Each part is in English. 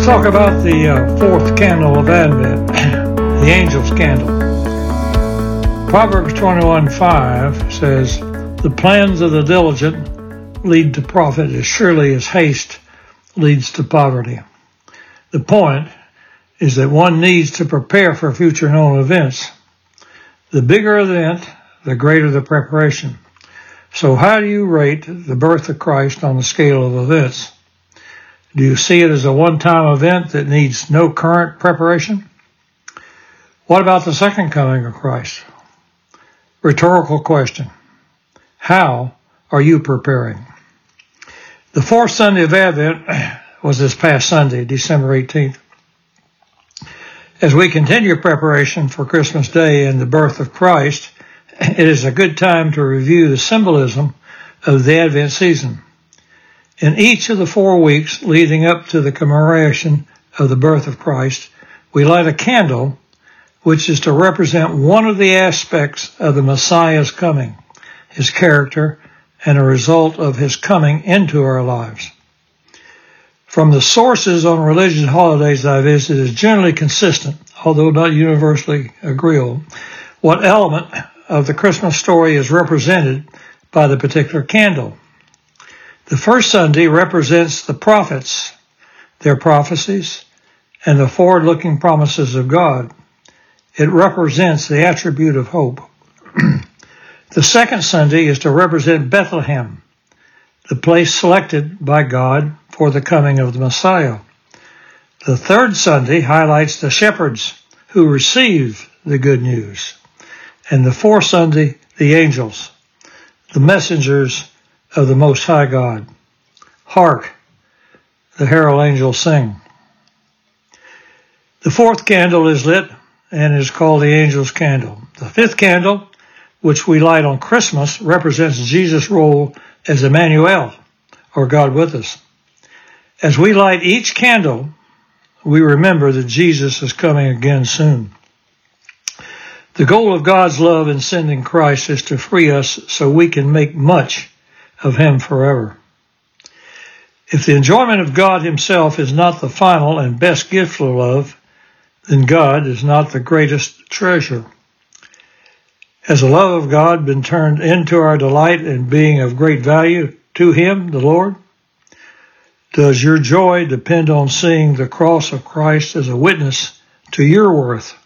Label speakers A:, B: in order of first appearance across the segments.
A: Let's talk about the uh, fourth candle of Advent, the angel's candle. Proverbs 21:5 says, "The plans of the diligent lead to profit as surely as haste leads to poverty." The point is that one needs to prepare for future known events. The bigger event, the greater the preparation. So how do you rate the birth of Christ on the scale of events? Do you see it as a one-time event that needs no current preparation? What about the second coming of Christ? Rhetorical question. How are you preparing? The fourth Sunday of Advent was this past Sunday, December 18th. As we continue preparation for Christmas Day and the birth of Christ, it is a good time to review the symbolism of the Advent season. In each of the four weeks leading up to the commemoration of the birth of Christ, we light a candle which is to represent one of the aspects of the Messiah's coming, his character, and a result of his coming into our lives. From the sources on religious holidays I visited is generally consistent, although not universally agreeable, what element of the Christmas story is represented by the particular candle. The first Sunday represents the prophets, their prophecies, and the forward-looking promises of God. It represents the attribute of hope. the second Sunday is to represent Bethlehem, the place selected by God for the coming of the Messiah. The third Sunday highlights the shepherds who receive the good news. And the fourth Sunday, the angels, the messengers of the Most High God. Hark, the herald angels sing. The fourth candle is lit and is called the angel's candle. The fifth candle, which we light on Christmas, represents Jesus' role as Emmanuel, or God with us. As we light each candle, we remember that Jesus is coming again soon. The goal of God's love in sending Christ is to free us so we can make much of him forever. If the enjoyment of God himself is not the final and best gift of love, then God is not the greatest treasure. Has the love of God been turned into our delight and being of great value to him, the Lord? Does your joy depend on seeing the cross of Christ as a witness to your worth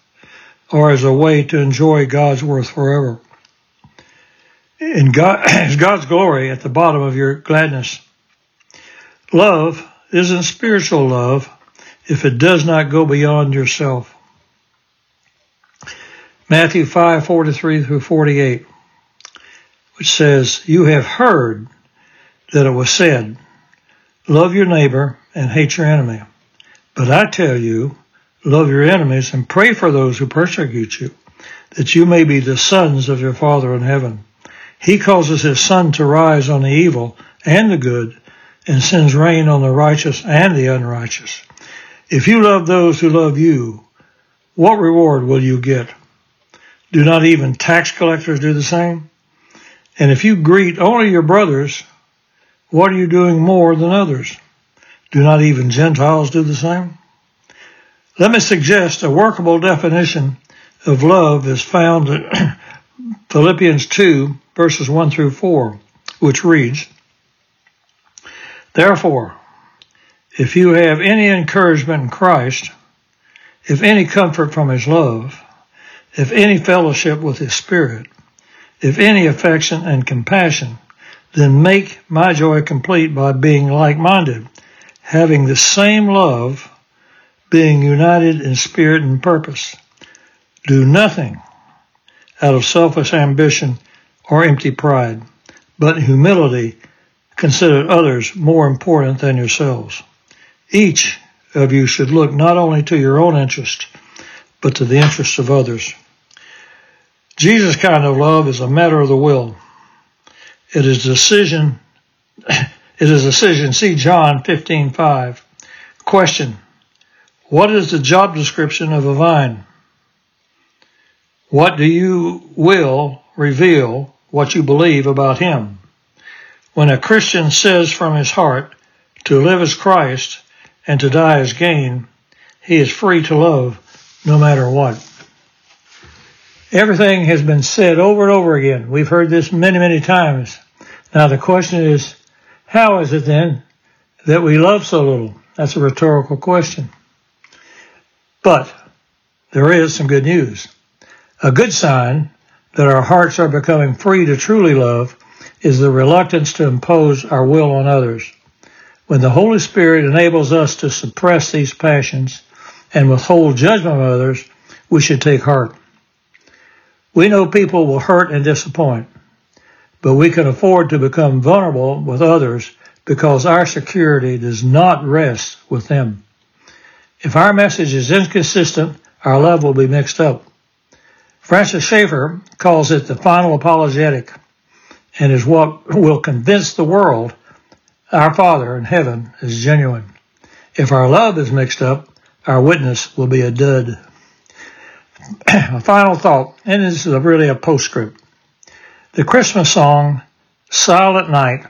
A: or as a way to enjoy God's worth forever? In God, is God's glory at the bottom of your gladness. Love isn't spiritual love if it does not go beyond yourself. Matthew 5, 43 through 48, which says, You have heard that it was said, love your neighbor and hate your enemy. But I tell you, love your enemies and pray for those who persecute you, that you may be the sons of your Father in heaven. He causes his sun to rise on the evil and the good and sends rain on the righteous and the unrighteous. If you love those who love you, what reward will you get? Do not even tax collectors do the same? And if you greet only your brothers, what are you doing more than others? Do not even Gentiles do the same? Let me suggest a workable definition of love is found in Philippians 2 verses 1 through 4, which reads, Therefore, if you have any encouragement in Christ, if any comfort from his love, if any fellowship with his spirit, if any affection and compassion, then make my joy complete by being like-minded, having the same love, being united in spirit and purpose. Do nothing out of selfish ambition or empty pride, but humility consider others more important than yourselves. Each of you should look not only to your own interest, but to the interests of others. Jesus' kind of love is a matter of the will. It is decision. It is decision. See John 15:5. Question: What is the job description of a vine? What do you will reveal what you believe about him. When a Christian says from his heart to live as Christ and to die is gain, he is free to love no matter what. Everything has been said over and over again. We've heard this many, many times. Now the question is, how is it then that we love so little? That's a rhetorical question. But there is some good news. A good sign that our hearts are becoming free to truly love is the reluctance to impose our will on others. When the Holy Spirit enables us to suppress these passions and withhold judgment of others, we should take heart. We know people will hurt and disappoint, but we can afford to become vulnerable with others because our security does not rest with them. If our message is inconsistent, our love will be mixed up. Francis Schaeffer calls it the final apologetic and is what will convince the world our Father in heaven is genuine. If our love is mixed up, our witness will be a dud. a final thought, and this is really a postscript. The Christmas song, Silent Night,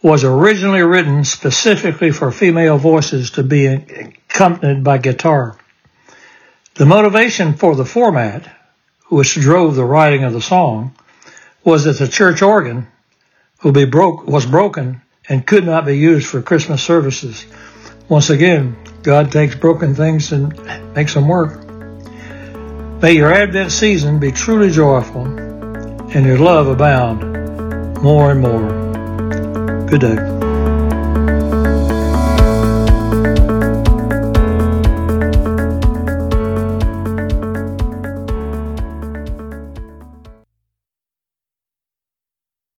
A: was originally written specifically for female voices to be accompanied by guitar. The motivation for the format, which drove the writing of the song, was that the church organ broke, was broken and could not be used for Christmas services. Once again, God takes broken things and makes them work. May your Advent season be truly joyful and your love abound more and more. Good day.